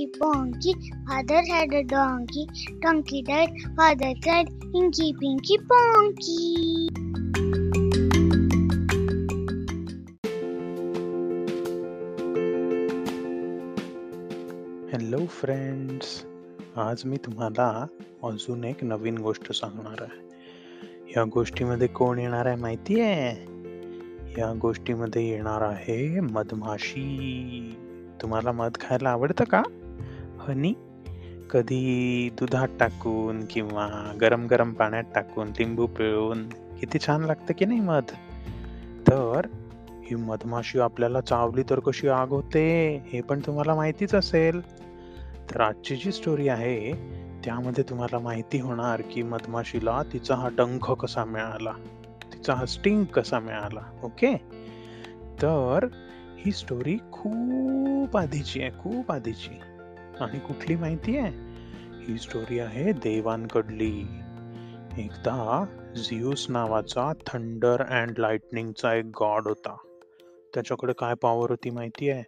Inky Ponky, father had a donkey. Donkey died, father cried, Inky Pinky Ponky. Hello friends आज मी तुम्हाला अजून एक नवीन गोष्ट सांगणार आहे. या गोष्टीमध्ये कोण येणार आहे माहिती आहे? या गोष्टीमध्ये येणार आहे मधमाशी. तुम्हाला मध खायला आवडतं का? हनी कधी दुधात टाकून किंवा गरम गरम पाण्यात टाकून लिंबू पिळून किती छान लागतं की नाही मध? तर ही मधमाशी आपल्याला चावली तर कशी आग होते हे पण तुम्हाला माहितीच असेल. तर आजची जी स्टोरी आहे त्यामध्ये तुम्हाला माहिती होणार की मधमाशीला तिचा हा डंख कसा मिळाला तिचा हा स्टिंग कसा मिळाला ओके? तर ही स्टोरी खूप आधीची आहे खूप आधीची. आणि कुठली माहिती आहे? ही स्टोरी आहे देवांकडली एकदा झियूस नावाचा थंडर अँड लाइटनिंगचा एक गॉड होता. त्याच्याकडे काय पॉवर होती माहिती आहे?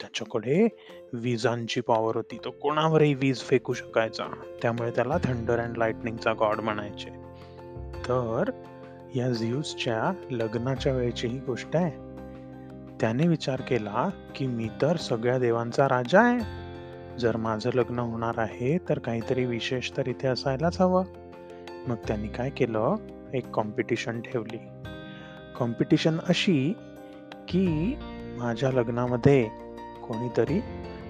त्याच्याकडे विजांची पॉवर होती. तो कोणावरही वीज फेकू शकायचा. त्यामुळे त्याला थंडर अँड लाइटनिंगचा गॉड म्हणायचे. तर या झियूसच्या लग्नाच्या वेळेची ही गोष्ट आहे. त्याने विचार केला की मी तर सगळ्या देवांचा राजा आहे. जर माझं लग्न होणार आहे तर काहीतरी विशेष तर इथे असायलाच हवं. मग त्यांनी काय केलं? एक कॉम्पिटिशन ठेवली. कॉम्पिटिशन अशी की माझ्या लग्नामध्ये कोणीतरी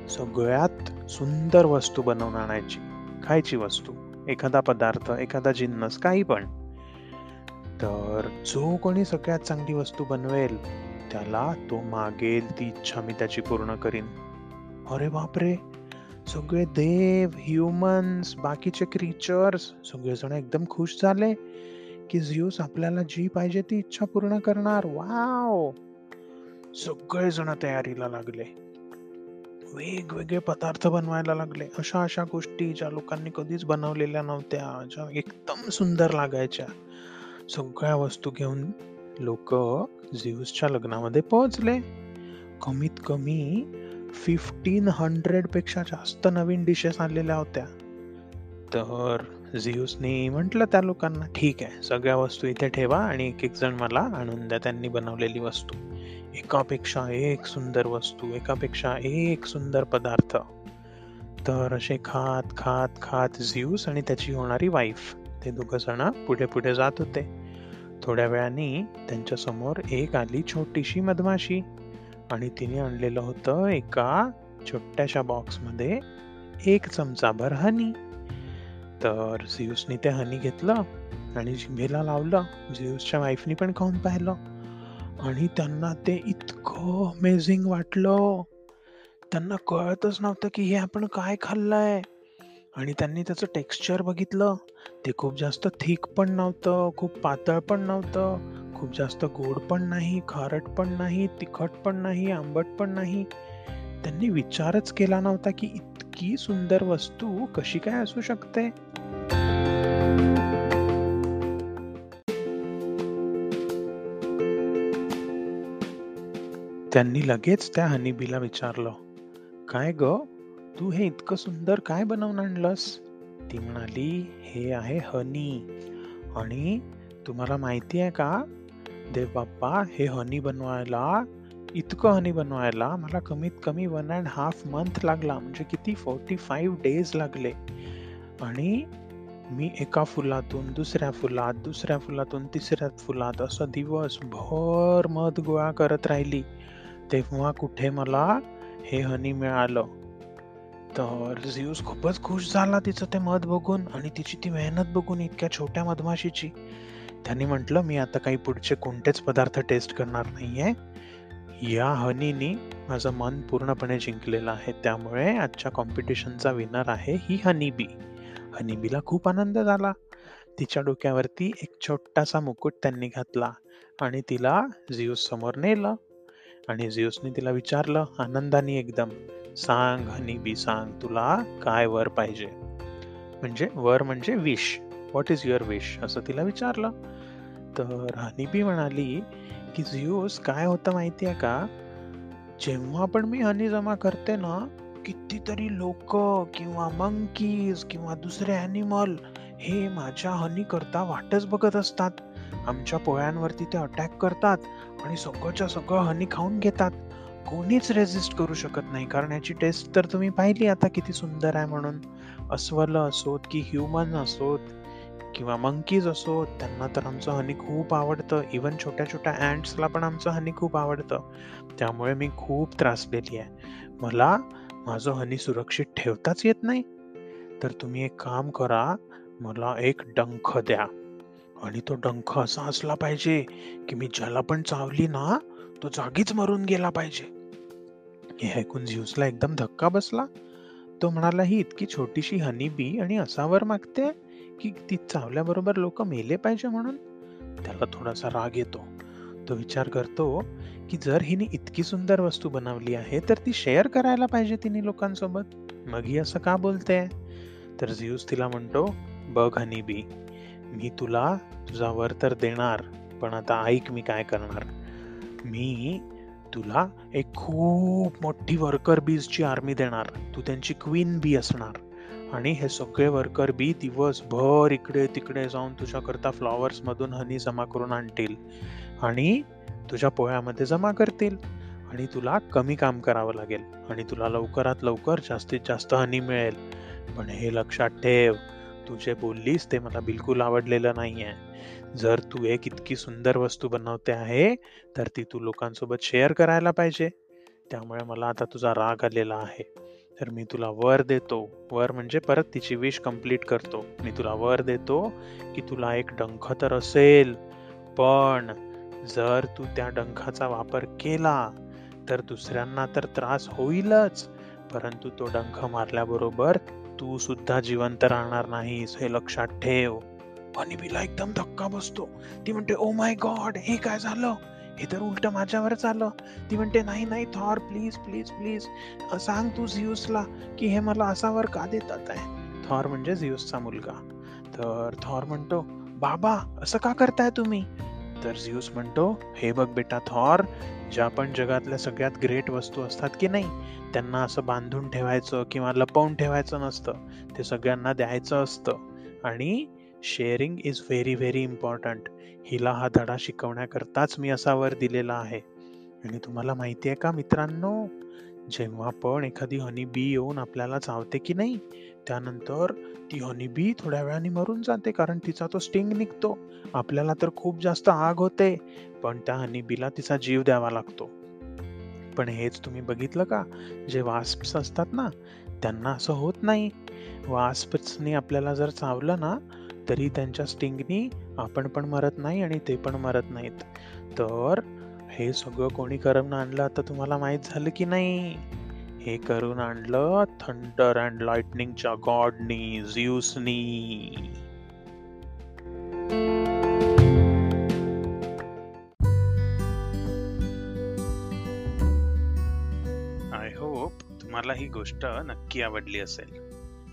सगळ्यात सुंदर वस्तू बनवून आणायची. खायची वस्तू एखादा पदार्थ एखादा जिन्नस काही पण. तर जो कोणी सगळ्यात चांगली वस्तू बनवेल त्याला तो मागेल ती इच्छा मी त्याची पूर्ण करीन. अरे बापरे! सगळे देव ह्युमन्स बाकीचे क्रिचर्स सगळेजण एकदम खुश झाले की झियूस आपल्याला जी पाहिजे ती इच्छा पूर्ण करणार. वाव सगळेजण तयारीला लागले. वेगवेगळे पदार्थ बनवायला लागले. अशा अशा गोष्टी ज्या लोकांनी कधीच बनवलेल्या नव्हत्या ज्या एकदम सुंदर लागायच्या. सगळ्या वस्तू घेऊन लोक झियूसच्या लग्नामध्ये पोहोचले. कमीत कमी फिफ्टीन हंड्रेडपेक्षा जास्त नवीन डिशेस आलेल्या होत्या. तर झियूसने म्हटलं त्या लोकांना ठीक आहे सगळ्या वस्तू इथे ठेवा आणि एक एक जण मला आणून द्या त्यांनी बनवलेली वस्तू. एकापेक्षा एक सुंदर वस्तू एकापेक्षा एक सुंदर पदार्थ. तर असे खात खात खात झियूस आणि त्याची होणारी वाईफ ते दोघं जण पुढे पुढे जात होते. थोड्या वेळाने त्यांच्यासमोर एक आली छोटीशी मधमाशी. आणि तिने आणलेलं होतं एका छोट्याशा बॉक्समध्ये एक चमचाभर हनी तर झियूसने ते हनी घेतलं आणि जिभेला लावलं. झियूसच्या वाईफनी पण खाऊन पाहिलं. आणि त्यांना ते इतकं अमेझिंग वाटलं. त्यांना कळतच नव्हतं की हे आपण काय खाल्लंय. आणि त्यांनी त्याचं टेक्स्चर बघितलं. ते खूप जास्त थिक पण नव्हतं खूप पातळ पण नव्हतं. खूप जास्त गोड पण नाही खारट पण नाही तिखट पण नाही आंबट पण नाही. त्यांनी विचारच केला नव्हता की इतकी सुंदर वस्तू कशी काय असू शकते? त्यांनी लगेच त्या हनीबीला विचारलं काय ग? तू हे इतकं सुंदर काय बनवून आणलंस? ती म्हणाली हे आहे हनी आणि तुम्हाला माहिती आहे का? देव बाप्पा हे हनी बनवायला इतकं हनी बनवायला मला कमीत कमी वन अँड हाफ मंथ लागला म्हणजे किती फोर्टी फाईव्ह डेज लागले. आणि मी एका फुलातून दुसऱ्या फुलात दुसऱ्या फुलातून तिसऱ्या फुलात असं दिवसभर मध गोळा करत राहिली. तेव्हा कुठे मला हे हनी मिळालं. तर झियूस खूपच खुश झाला तिचं ते मध बघून आणि तिची ती मेहनत बघून इतक्या छोट्या मधमाशीची. त्यांनी म्हटलं मी आता काही पुढचे कोणतेच पदार्थ टेस्ट करणार नाहीये. या हनीनी माझं मन पूर्णपणे जिंकलेलं आहे. त्यामुळे आजच्या कॉम्पिटिशनचा विनर आहे ही हनी बी हनीबीला खूप आनंद झाला. तिच्या डोक्यावरती एक छोटासा मुकुट त्यांनी घातला आणि तिला झियूस समोर नेलं आणि झियूसने तिला विचारलं आनंदाने एकदम सांग हनी बी सांग तुला काय वर पाहिजे? म्हणजे वर म्हणजे wish what is your wish असं तिला विचारलं. तर हनीबी म्हणाली की झिओस काय होतं माहिती आहे का? जेव्हा पण मी हनी जमा करते ना कितीतरी लोक किंवा मंकीज किंवा दुसरे ॲनिमल हे माझ्या हनी करता वाटच बघत असतात. आमच्या पोळ्यांवरती ते अटॅक करतात आणि सगळंच्या सगळं हनी खाऊन घेतात. कोणीच रेजिस्ट करू शकत नाही. कारण याची टेस्ट तर तुम्ही पाहिली आता किती सुंदर आहे म्हणून. अस्वल असोत की ह्युमन असोत किंवा मंकीज असो त्यांना तर आमचं हनी खूप आवडतं. इवन छोट्या छोट्या अँट्सला पण आमचं हनी खूप आवडतं. त्यामुळे मी खूप त्रासलेली आहे. मला माझं हनी सुरक्षित ठेवताच येत नाही. तर तुम्ही एक काम करा मला एक डंख द्या. आणि तो डंख असा असला पाहिजे की मी ज्याला पण चावली ना तो जागीच मरून गेला पाहिजे. हे ऐकून झ्यूसला एकदम धक्का बसला. तो म्हणाला ही इतकी छोटीशी हनी बी आणि असावर मागते? की ती चावल्याबरोबर लोक मेले पाहिजे म्हणून? त्याला थोडासा राग येतो. तो विचार करतो की जर हिने इतकी सुंदर वस्तू बनवली आहे तर ती शेअर करायला पाहिजे तिने लोकांसोबत. मग ही असं का बोलते? तर झियूस तिला म्हणतो बघ हनी बी मी तुला तुझा वर तर देणार पण आता ऐक मी काय करणार. मी तुला एक खूप मोठी वर्कर बीजची आर्मी देणार. तू त्यांची क्वीन बी असणार. आणि हे सगळे वर्कर बी दिवसभर इकडे तिकडे जाऊन तुझ्याकरता फ्लॉवर्समधून हनी जमा करून आणतील आणि तुझ्या पोळ्यामध्ये जमा करतील. आणि तुला कमी काम करावं लागेल आणि तुला लवकरात लवकर जास्तीत जास्त हनी मिळेल. पण हे लक्षात ठेव तू जे बोललीस ते मला बिलकुल आवडलेलं नाही आहे जर तू एक इतकी सुंदर वस्तू बनवते आहे तर ती तू लोकांसोबत शेअर करायला पाहिजे. त्यामुळे मला आता तुझा राग आलेला आहे. तर मी तुला वर देतो. वर म्हणजे परत तिची विश कंप्लीट करतो. मी तुला वर देतो की तुला एक डंख तर असेल पण जर तू त्या डंखाचा वापर केला तर दुसऱ्यांना तर त्रास होईलच. परंतु तो डंख मारल्याबरोबर तू सुद्धा जिवंत राहणार नाहीस हे लक्षात ठेव. आणि बिला एकदम धक्का बसतो. ती म्हणते ओ माय गॉड हे काय झालं? हे तर उलट माझ्यावरच आलं. ती म्हणते नाही नाही थॉर प्लीज प्लीज प्लीज. सांग तू झियूसला की हे मला असावर का देतात आहे? थॉर म्हणजे झियूसचा मुलगा. तर थॉर म्हणतो बाबा असं का करताय तुम्ही? तर झियूस म्हणतो हे बघ बेटा थॉर ज्या पण जगातल्या सगळ्यात ग्रेट वस्तू असतात की नाही त्यांना असं बांधून ठेवायचं किंवा लपवून ठेवायचं नसतं. ते सगळ्यांना द्यायचं असतं. आणि sharing is very very important हिला हा धडा शिकवण्याकरताच मी असा वर दिलेला आहे. आणि तुम्हाला माहिती आहे का मित्रांनो जेव्हा पण एखादी हनी बी येऊन आपल्याला चावते की नाही त्यानंतर ती हनी बी थोड्या वेळाने मरून जाते कारण तिचा तो स्टिंग निघतो. आपल्याला तर खूप जास्त आग होते पण त्या हनी बीला तिचा जीव द्यावा लागतो. पण हेच तुम्ही बघितलं का? जे वास्प्स असतात ना त्यांना असं होत नाही. वास्प्सने आपल्याला जर चावलं ना तरी त्यांच्या स्टिंगनी आपण पण मरत नाही आणि ते पण मरत नाहीत. तर हे सगळं कोणी करून आणलं आता तुम्हाला माहीत झालं की नाही? हे करून आणलं थंडर अँड लाइटनिंगच्या गॉडनी झ्यूसनी आय होप तुम्हाला ही गोष्ट नक्की आवडली असेल.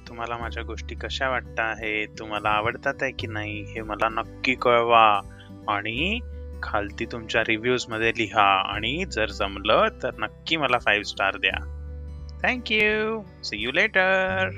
तुम्हाला माझ्या गोष्टी कशा वाटत आहे तुम्हाला आवडतात आहे की नाही? हे मला नक्की कळवा. आणि खालती तुमच्या रिव्ह्यूजमध्ये लिहा. आणि जर जमलं तर नक्की मला फाईव्ह स्टार द्या. Thank you see you later